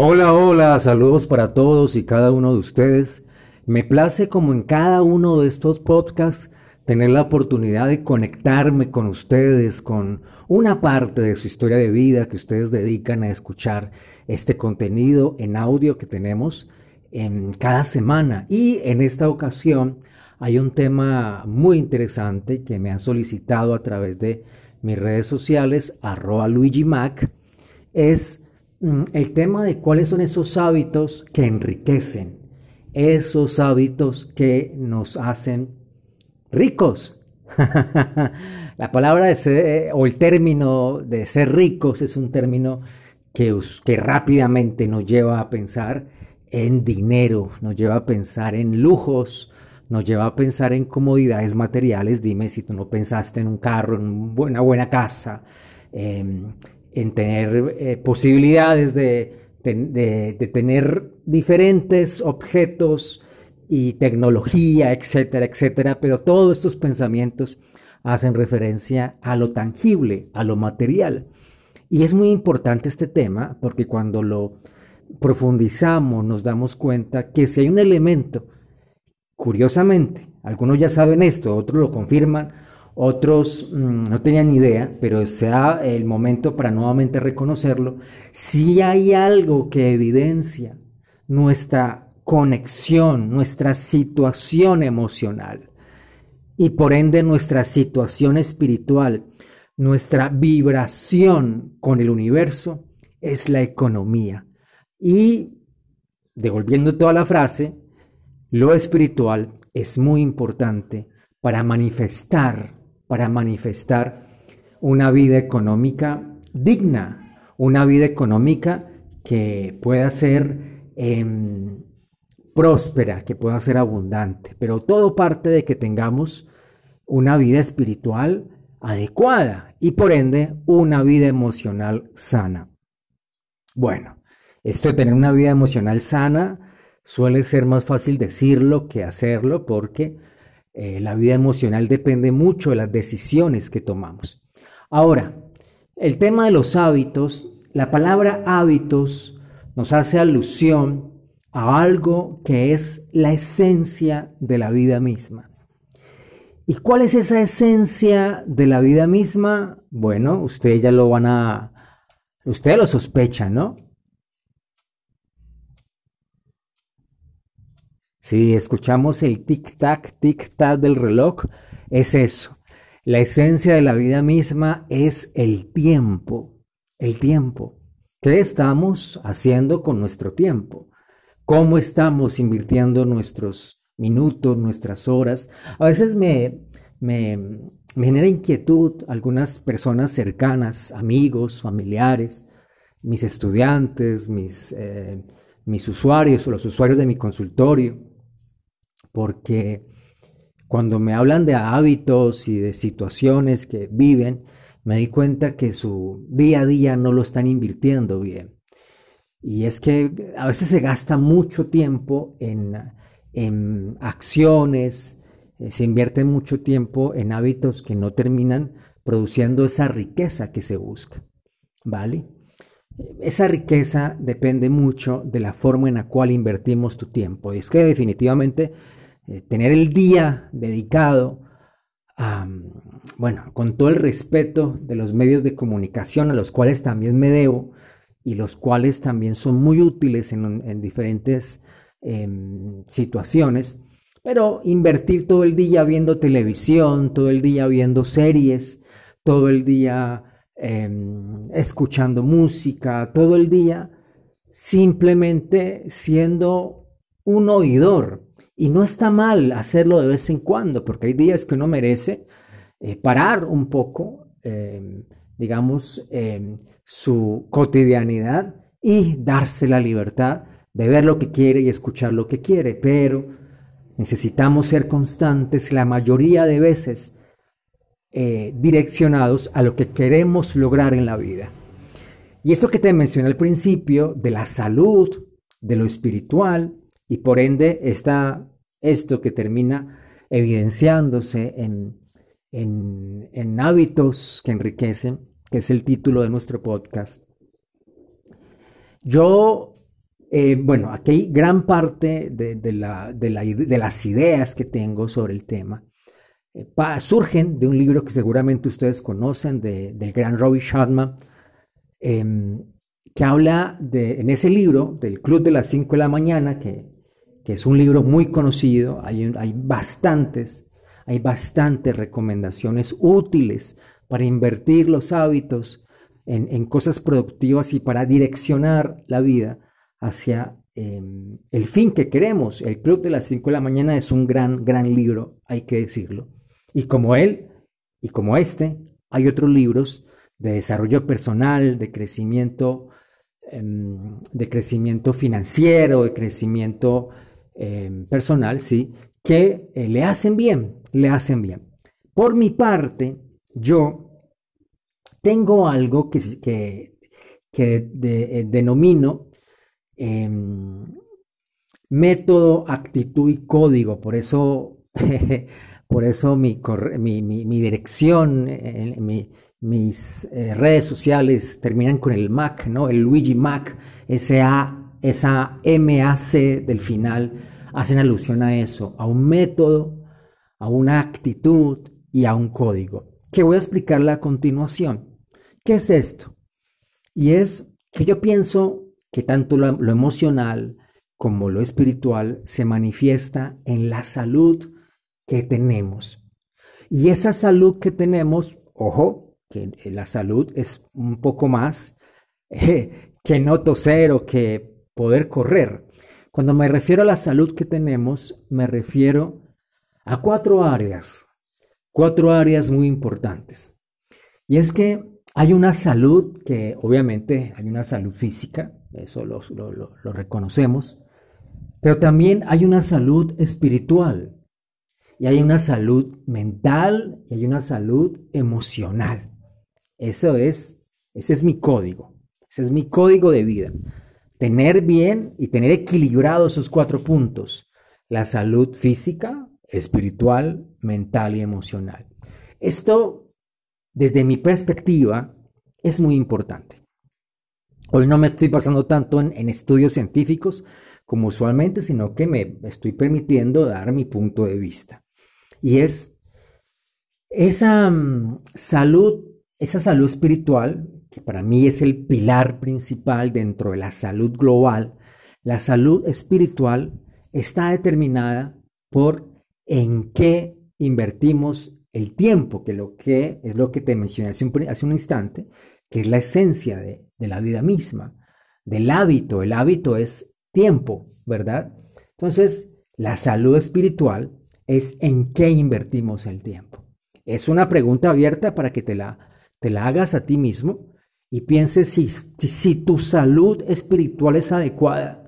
Hola, hola, saludos para todos y cada uno de ustedes. Me place como en cada uno de estos podcasts tener la oportunidad de conectarme con ustedes, con una parte de su historia de vida que ustedes dedican a escuchar este contenido en audio que tenemos en cada semana. Y en esta ocasión hay un tema muy interesante que me han solicitado a través de mis redes sociales, arroba Luigi Mac, es el tema de cuáles son esos hábitos que enriquecen, esos hábitos que nos hacen ricos. La palabra de ser, eh, o el término de ser ricos es un término que, que rápidamente nos lleva a pensar en dinero, nos lleva a pensar en lujos, nos lleva a pensar en comodidades materiales. Dime si tú no pensaste en un carro, en una buena casa, em, en tener eh, posibilidades de, tener diferentes objetos y tecnología, etcétera, etcétera, pero todos estos pensamientos hacen referencia a lo tangible, a lo material. Y es muy importante este tema porque cuando lo profundizamos nos damos cuenta que si hay un elemento, curiosamente, algunos ya saben esto, otros lo confirman, otros mm, no tenían ni idea, pero sea el momento para nuevamente reconocerlo. Si hay algo que evidencia nuestra conexión, nuestra situación emocional y por ende nuestra situación espiritual, nuestra vibración con el universo, es la economía. Y, devolviendo toda la frase, lo espiritual es muy importante para manifestar para manifestar una vida económica digna, una vida económica que pueda ser em, próspera, que pueda ser abundante. Pero todo parte de que tengamos una vida espiritual adecuada y por ende una vida emocional sana. Bueno, esto de tener una vida emocional sana suele ser más fácil decirlo que hacerlo porque eh, la vida emocional depende mucho de las decisiones que tomamos. Ahora, el tema de los hábitos, la palabra hábitos nos hace alusión a algo que es la esencia de la vida misma. ¿Y cuál es esa esencia de la vida misma? Bueno, ustedes ya lo van a... Ustedes lo sospechan, ¿no? Si escuchamos el tic-tac, tic-tac del reloj, es eso. La esencia de la vida misma es el tiempo, el tiempo. ¿Qué estamos haciendo con nuestro tiempo? ¿Cómo estamos invirtiendo nuestros minutos, nuestras horas? A veces me, me, genera inquietud algunas personas cercanas, amigos, familiares, mis estudiantes, mis, eh, mis usuarios o los usuarios de mi consultorio porque cuando me hablan de hábitos y de situaciones que viven, me di cuenta que su día a día no lo están invirtiendo bien. Y es que a veces se gasta mucho tiempo en, acciones, eh, se invierte mucho tiempo en hábitos que no terminan produciendo esa riqueza que se busca. ¿Vale? Esa riqueza depende mucho de la forma en la cual invertimos tu tiempo. Y es que definitivamente eh, tener el día dedicado a, bueno, con todo el respeto de los medios de comunicación a los cuales también me debo y los cuales también son muy útiles en, diferentes em, situaciones, pero invertir todo el día viendo televisión, todo el día viendo series, todo el día em, escuchando música, todo el día simplemente siendo un oidor y no está mal hacerlo de vez en cuando, porque hay días que uno merece eh, parar un poco, em, digamos, em, su cotidianidad y darse la libertad de ver lo que quiere y escuchar lo que quiere. Pero necesitamos ser constantes la mayoría de veces eh, direccionados a lo que queremos lograr en la vida. Y esto que te mencioné al principio, de la salud, de lo espiritual, y por ende está esto que termina evidenciándose en, en, hábitos que enriquecen, que es el título de nuestro podcast. Yo eh, bueno, aquí hay gran parte de, las ideas que tengo sobre el tema. Eh, surgen de un libro que seguramente ustedes conocen, del gran Robbie Sharma, em, que habla de, en ese libro, del Club de las 5 de la mañana, que, es un libro muy conocido, hay, hay bastantes, hay bastantes recomendaciones útiles para invertir los hábitos en, cosas productivas y para direccionar la vida hacia em, el fin que queremos. El Club de las 5 de la mañana es un gran, gran libro, hay que decirlo. Y como él, y como este, hay otros libros de desarrollo personal, de crecimiento, em, de crecimiento financiero, de crecimiento em, personal, sí, que eh, le hacen bien, le hacen bien. Por mi parte, yo tengo algo que, que, eh, denomino em, método, actitud y código. Por eso, por eso mi, mi, dirección, mis eh, redes sociales terminan con el Mac, ¿no? El Luigi Mac, esa, esa MAC del final, hacen alusión a eso, a un método, a una actitud y a un código, que voy a explicarle a continuación. ¿Qué es esto? Y es que yo pienso que tanto lo, emocional como lo espiritual se manifiesta en la salud que tenemos. Y esa salud que tenemos, ojo, que la salud es un poco más que no toser o que poder correr. Cuando me refiero a la salud que tenemos, me refiero a cuatro áreas, cuatro áreas muy importantes. Y es que hay una salud que obviamente hay una salud física, eso lo, reconocemos, pero también hay una salud espiritual y hay una salud mental y hay una salud emocional. Eso es, ese es mi código, ese es mi código de vida. Tener bien y tener equilibrado esos cuatro puntos, la salud física, espiritual, mental y emocional. Esto desde mi perspectiva, es muy importante. Hoy no me estoy pasando tanto en, estudios científicos como usualmente, sino que me estoy permitiendo dar mi punto de vista. Y es esa mm, salud, esa salud espiritual, para mí es el pilar principal dentro de la salud global, la salud espiritual está determinada por en qué invertimos el tiempo, que, lo que es lo que te mencioné hace un, instante, que es la esencia de, la vida misma, del hábito. El hábito es tiempo, ¿verdad? Entonces, la salud espiritual es en qué invertimos el tiempo. Es una pregunta abierta para que te la hagas a ti mismo y pienses si, si, tu salud espiritual es adecuada.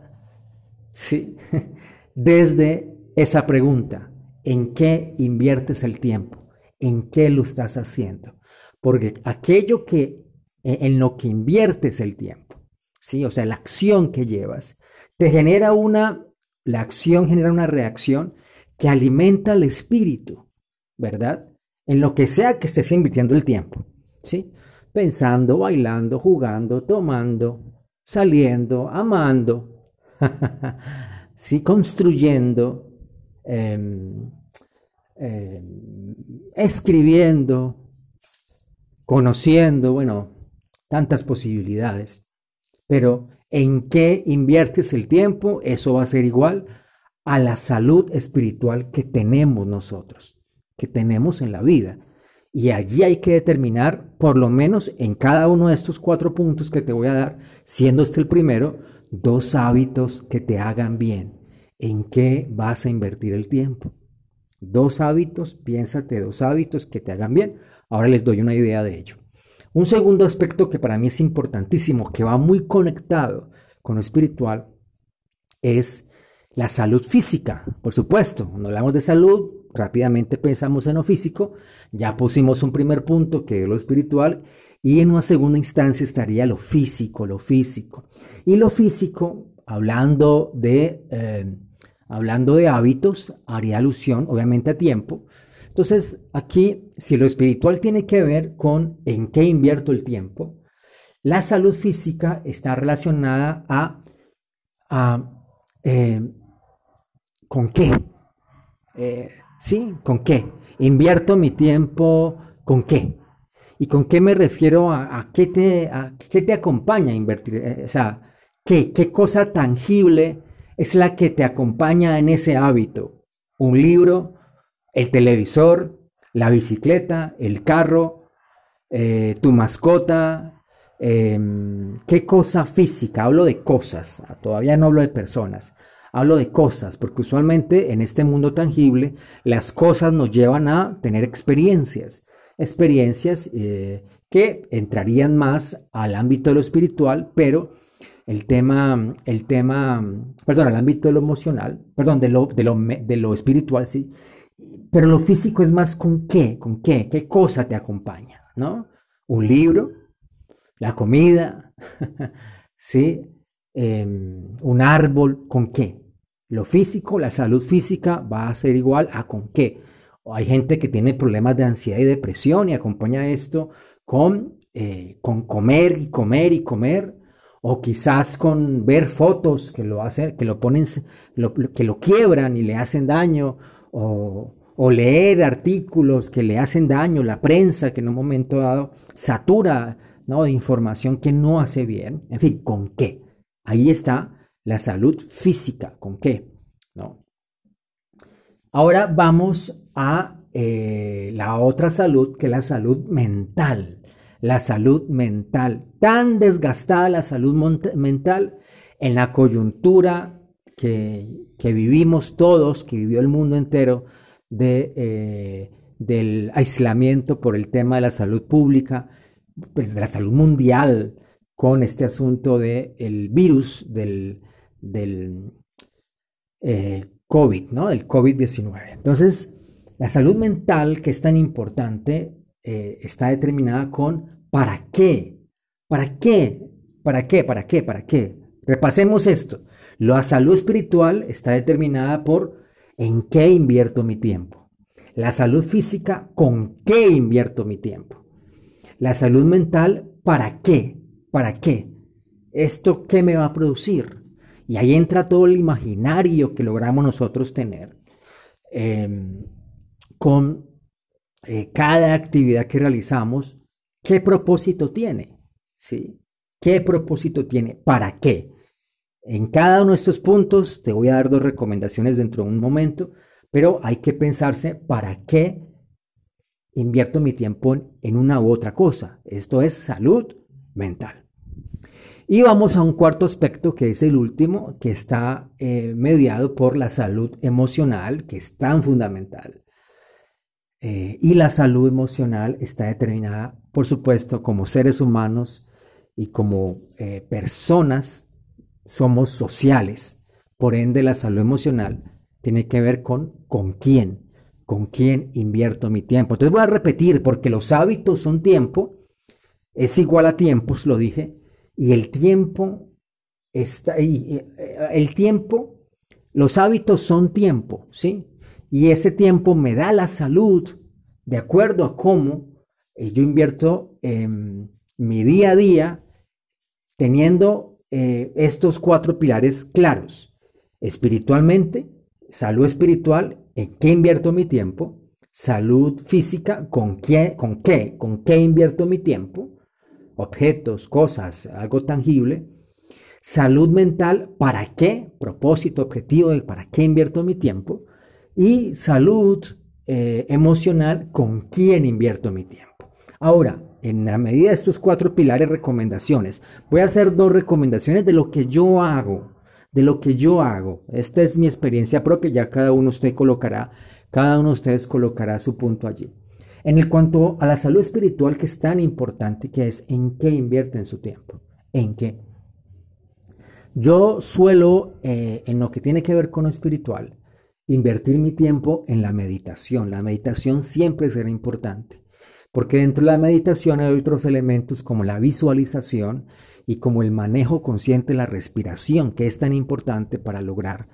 Sí, desde esa pregunta, ¿en qué inviertes el tiempo? en qué lo estás haciendo. Porque aquello que e, en lo que inviertes el tiempo, ¿sí? O sea, la acción que llevas, te genera una, la acción genera una reacción que alimenta el espíritu, ¿verdad? En lo que sea que estés invirtiendo el tiempo, ¿sí? Pensando, bailando, jugando, tomando, saliendo, amando, ¿sí? Construyendo, em, eh, escribiendo, conociendo, bueno, tantas posibilidades. Pero en qué inviertes el tiempo, eso va a ser igual a la salud espiritual que tenemos nosotros, que tenemos en la vida. Y allí hay que determinar, por lo menos en cada uno de estos cuatro puntos que te voy a dar, siendo este el primero, dos hábitos que te hagan bien. ¿En qué vas a invertir el tiempo? Dos hábitos, piénsate dos hábitos que te hagan bien. Ahora les doy una idea de ello. Un segundo aspecto que para mí es importantísimo, que va muy conectado con lo espiritual, es la salud física. Por supuesto, cuando hablamos de salud, rápidamente pensamos en lo físico. Ya pusimos un primer punto que es lo espiritual y en una segunda instancia estaría lo físico, lo físico. Y lo físico, hablando de... Eh, hablando de hábitos, haría alusión obviamente a tiempo. Entonces, aquí, si lo espiritual tiene que ver con en qué invierto el tiempo, la salud física está relacionada a, eh, ¿con qué? Eh, ¿Sí? ¿Con qué? Invierto mi tiempo, ¿con qué? ¿Y con qué me refiero a, qué, te, qué te acompaña a invertir? Eh, o sea, ¿qué, ¿qué cosa tangible es la que te acompaña en ese hábito? ¿Un libro? ¿El televisor? ¿La bicicleta? ¿El carro? ¿Tu mascota? Em, ¿Qué cosa física? Hablo de cosas, todavía no hablo de personas. Hablo de cosas, porque usualmente en este mundo tangible las cosas nos llevan a tener experiencias, experiencias eh, que entrarían más al ámbito de lo espiritual, pero el tema, el tema, perdón, al ámbito de lo emocional, perdón, de lo, de lo, de lo espiritual, sí, pero lo físico es más con qué, con qué, qué cosa te acompaña, ¿no? Un libro, la comida, ¿sí? Em, un árbol, ¿con qué? Lo físico, la salud física va a ser igual a con qué. hay gente que tiene problemas de ansiedad y depresión y acompaña esto con, eh, con comer y comer y comer, o quizás con ver fotos que lo hacen, que lo ponen, que lo quiebran y le hacen daño, o, o leer artículos que le hacen daño, la prensa que en un momento dado satura ¿no? de información que no hace bien, en fin, ¿con qué? Ahí está la salud física, ¿con qué? ¿No? Ahora vamos a eh, la otra salud, que es la salud mental. La salud mental, tan desgastada la salud mental en la coyuntura que, vivimos todos, que vivió el mundo entero, eh, del aislamiento por el tema de la salud pública, pues, de la salud mundial, con este asunto del el virus del, del eh, COVID, ¿no? Del COVID-19. Entonces, la salud mental, que es tan importante, eh, está determinada con ¿para qué? ¿Para qué? ¿Para qué? ¿Para qué? ¿Para qué? Repasemos esto. La salud espiritual está determinada por ¿en qué invierto mi tiempo? La salud física, ¿con qué invierto mi tiempo? La salud mental, ¿para qué? ¿Para qué? ¿Esto qué me va a producir? Y ahí entra todo el imaginario que logramos nosotros tener em, con eh, cada actividad que realizamos. ¿Qué propósito tiene? ¿Sí? ¿Qué propósito tiene? ¿Para qué? En cada uno de estos puntos te voy a dar dos recomendaciones dentro de un momento, pero hay que pensarse para qué invierto mi tiempo en una u otra cosa. Esto es salud mental. Y vamos a un cuarto aspecto que es el último, que está eh, mediado por la salud emocional, que es tan fundamental. Eh, y la salud emocional está determinada, por supuesto, como seres humanos y como eh, personas, somos sociales. Por ende, la salud emocional tiene que ver con con quién, con quién invierto mi tiempo. Entonces voy a repetir, porque los hábitos son tiempo, es igual a tiempos, lo dije, y el tiempo está, y, eh, el tiempo, los hábitos son tiempo, ¿sí? Y ese tiempo me da la salud de acuerdo a cómo eh, yo invierto en mi día a día teniendo eh, estos cuatro pilares claros. Espiritualmente, salud espiritual, ¿en qué invierto mi tiempo? Salud física, ¿con qué? ¿Con qué? ¿Con qué invierto mi tiempo? Objetos, cosas, algo tangible. Salud mental, ¿para qué? Propósito, objetivo, ¿para qué invierto mi tiempo? Y salud eh, emocional, ¿con quién invierto mi tiempo? Ahora, en la medida de estos cuatro pilares, recomendaciones, voy a hacer dos recomendaciones de lo que yo hago, de lo que yo hago. Esta es mi experiencia propia, ya cada uno usted colocará, cada uno de ustedes colocará su punto allí. En el cuanto a la salud espiritual que es tan importante, que es en qué invierten su tiempo, en qué. Yo suelo, eh, en lo que tiene que ver con lo espiritual, invertir mi tiempo en la meditación. La meditación siempre será importante, porque dentro de la meditación hay otros elementos como la visualización y como el manejo consciente de la respiración, que es tan importante para lograr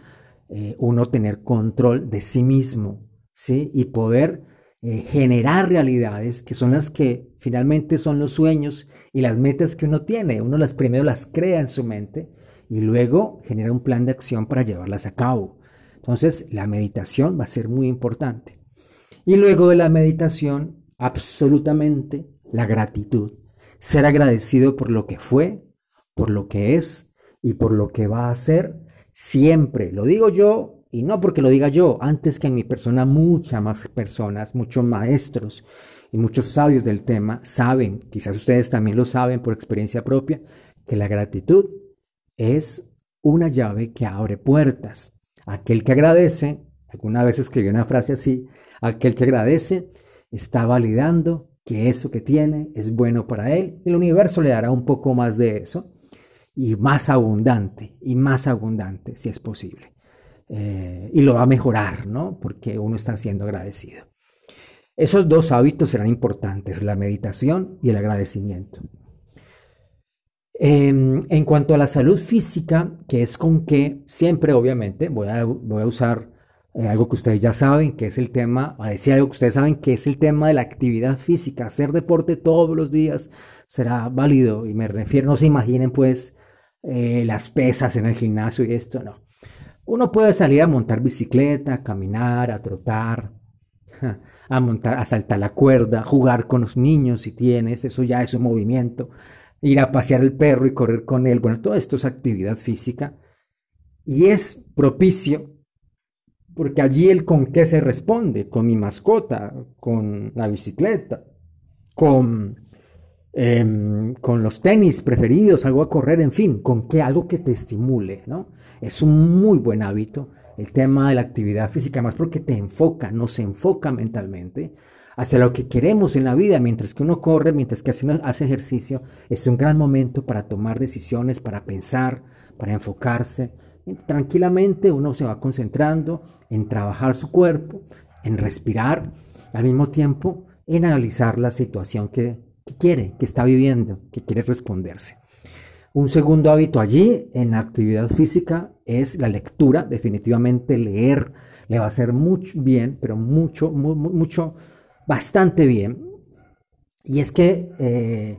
eh, uno tener control de sí mismo, ¿sí? Y poder eh, generar realidades que son las que finalmente son los sueños y las metas que uno tiene. Uno las primero las crea en su mente y luego genera un plan de acción para llevarlas a cabo. Entonces, la meditación va a ser muy importante. Y luego de la meditación, absolutamente la gratitud. Ser agradecido por lo que fue, por lo que es y por lo que va a ser siempre. Lo digo yo y no porque lo diga yo, antes que en mi persona muchas más personas, muchos maestros y muchos sabios del tema saben, quizás ustedes también lo saben por experiencia propia, que la gratitud es una llave que abre puertas. Aquel que agradece, alguna vez escribí una frase así, aquel que agradece está validando que eso que tiene es bueno para él el universo le dará un poco más de eso y más abundante y más abundante si es posible. Eh, y lo va a mejorar, ¿no? Porque uno está siendo agradecido. Esos dos hábitos serán importantes, la meditación y el agradecimiento. Em, en cuanto a la salud física, que es con que siempre, obviamente, voy a, usar eh, algo que ustedes ya saben, que es el tema, a decir algo que ustedes saben, que es el tema de la actividad física. Hacer deporte todos los días será válido y me refiero, no se imaginen pues eh, las pesas en el gimnasio y esto, no. Uno puede salir a montar bicicleta, a caminar, a trotar, a montar, a saltar la cuerda, jugar con los niños si tienes, eso ya es un movimiento ir a pasear el perro y correr con él. Bueno, todo esto es actividad física y es propicio porque allí el con qué se responde, con mi mascota, con la bicicleta, con, em, con los tenis preferidos, algo a correr, en fin, con qué, algo que te estimule, ¿no? Es un muy buen hábito el tema de la actividad física, más porque te enfoca, nos enfoca mentalmente hacia lo que queremos en la vida, mientras que uno corre, mientras que hace, ejercicio, es un gran momento para tomar decisiones, para pensar, para enfocarse. Tranquilamente uno se va concentrando en trabajar su cuerpo, en respirar, al mismo tiempo en analizar la situación que, quiere, que está viviendo, que quiere responderse. Un segundo hábito allí en la actividad física es la lectura. Definitivamente leer le va a hacer mucho bien, pero mucho, mucho, bastante bien. Y es que eh,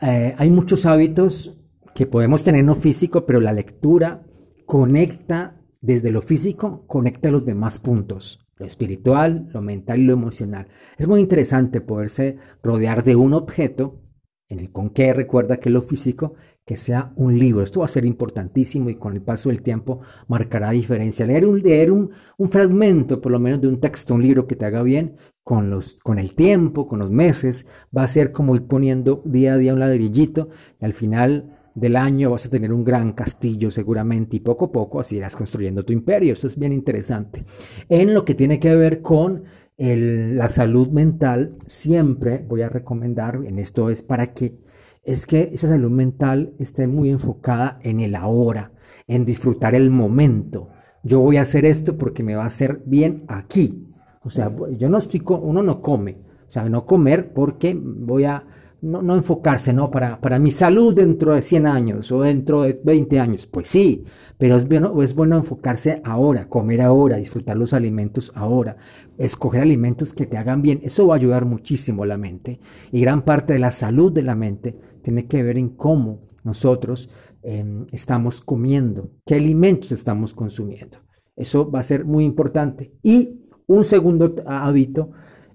eh, hay muchos hábitos que podemos tener no físico, pero la lectura conecta desde lo físico, conecta los demás puntos, lo espiritual, lo mental y lo emocional. Es muy interesante poderse rodear de un objeto en el con que recuerda que lo físico, que sea un libro. Esto va a ser importantísimo y con el paso del tiempo marcará diferencia. Leer un, leer un, un fragmento, por lo menos de un texto, un libro que te haga bien, con, los, con el tiempo, con los meses, va a ser como ir poniendo día a día un ladrillito y al final del año vas a tener un gran castillo seguramente y poco a poco así irás construyendo tu imperio. Eso es bien interesante. En lo que tiene que ver con la salud mental, siempre voy a recomendar, en esto es para que, es que esa salud mental esté muy enfocada en el ahora, en disfrutar el momento. Yo voy a hacer esto porque me va a hacer bien aquí, o sea, yo no estoy, uno no come, o sea, no comer porque voy a, no, enfocarse, ¿no? Para, para mi salud dentro de 100 años o dentro de 20 años, pues sí, pero es bueno, es bueno enfocarse ahora, comer ahora, disfrutar los alimentos ahora, escoger alimentos que te hagan bien, eso va a ayudar muchísimo a la mente. Y gran parte de la salud de la mente tiene que ver en cómo nosotros em, estamos comiendo, qué alimentos estamos consumiendo. Eso va a ser muy importante. Y un segundo hábito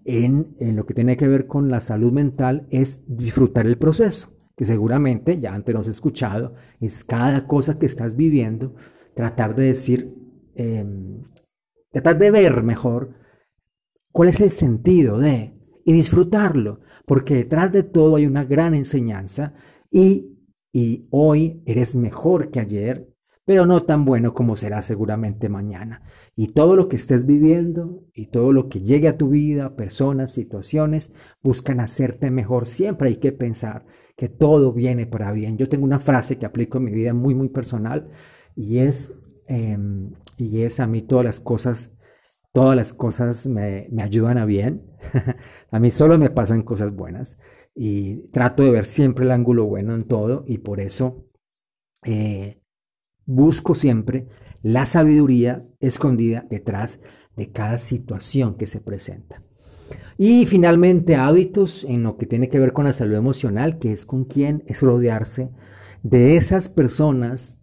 en, lo que tiene que ver con la salud mental es disfrutar el proceso, que seguramente ya antes lo has escuchado, es cada cosa que estás viviendo, tratar de decir, em, tratar de ver mejor cuál es el sentido de y disfrutarlo, porque detrás de todo hay una gran enseñanza y, y hoy eres mejor que ayer pero no tan bueno como será seguramente mañana. Y todo lo que estés viviendo y todo lo que llegue a tu vida, personas, situaciones, buscan hacerte mejor. Siempre hay que pensar que todo viene para bien. Yo tengo una frase que aplico en mi vida muy, muy personal y es, em, y es a mí todas las cosas, todas las cosas me, ayudan a bien. a mí solo me pasan cosas buenas y trato de ver siempre el ángulo bueno en todo y por eso... Eh, Busco siempre la sabiduría escondida detrás de cada situación que se presenta. Y finalmente hábitos en lo que tiene que ver con la salud emocional, que es con quién es rodearse de esas personas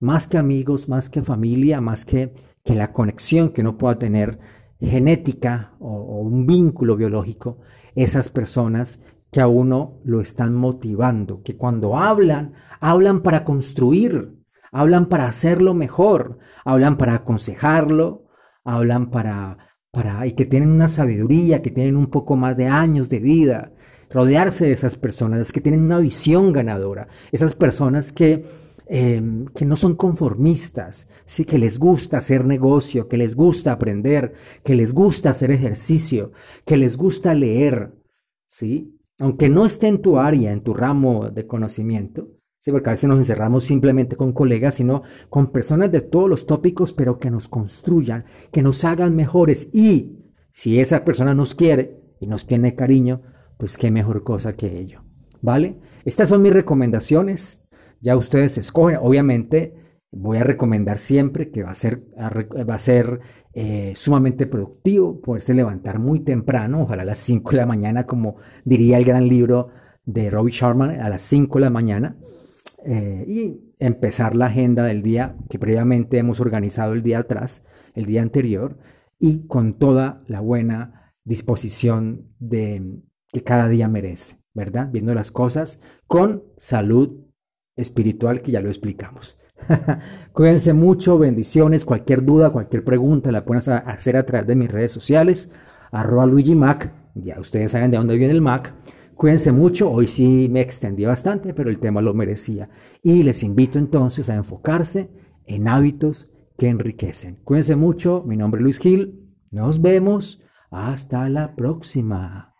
más que amigos, más que familia, más que, que la conexión que uno pueda tener genética o, o un vínculo biológico, esas personas que a uno lo están motivando, que cuando hablan, hablan para construir, hablan para hacerlo mejor, hablan para aconsejarlo, hablan para, para, y que tienen una sabiduría, que tienen un poco más de años de vida, rodearse de esas personas que tienen una visión ganadora, esas personas que, em, que no son conformistas, ¿sí? que les gusta hacer negocio, que les gusta aprender, que les gusta hacer ejercicio, que les gusta leer, ¿sí? aunque no esté en tu área, en tu ramo de conocimiento, ¿sí? porque a veces nos encerramos simplemente con colegas, sino con personas de todos los tópicos, pero que nos construyan, que nos hagan mejores. Y si esa persona nos quiere y nos tiene cariño, pues qué mejor cosa que ello. ¿Vale? Estas son mis recomendaciones. Ya ustedes escogen. Obviamente voy a recomendar siempre que va a ser, va a ser eh, sumamente productivo, poderse levantar muy temprano, ojalá a las 5 de la mañana, como diría el gran libro de Robbie Sharman, a las 5 de la mañana. Eh, y empezar la agenda del día que previamente hemos organizado el día atrás, el día anterior, y con toda la buena disposición de, que cada día merece, ¿verdad? Viendo las cosas con salud espiritual, que ya lo explicamos. Cuídense mucho, bendiciones, cualquier duda, cualquier pregunta la pueden hacer a través de mis redes sociales, arroba Luigi Mac, ya ustedes saben de dónde viene el Mac. Cuídense mucho, hoy sí me extendí bastante, pero el tema lo merecía. Y les invito entonces a enfocarse en hábitos que enriquecen. Cuídense mucho, mi nombre es Luis Gil, nos vemos, hasta la próxima.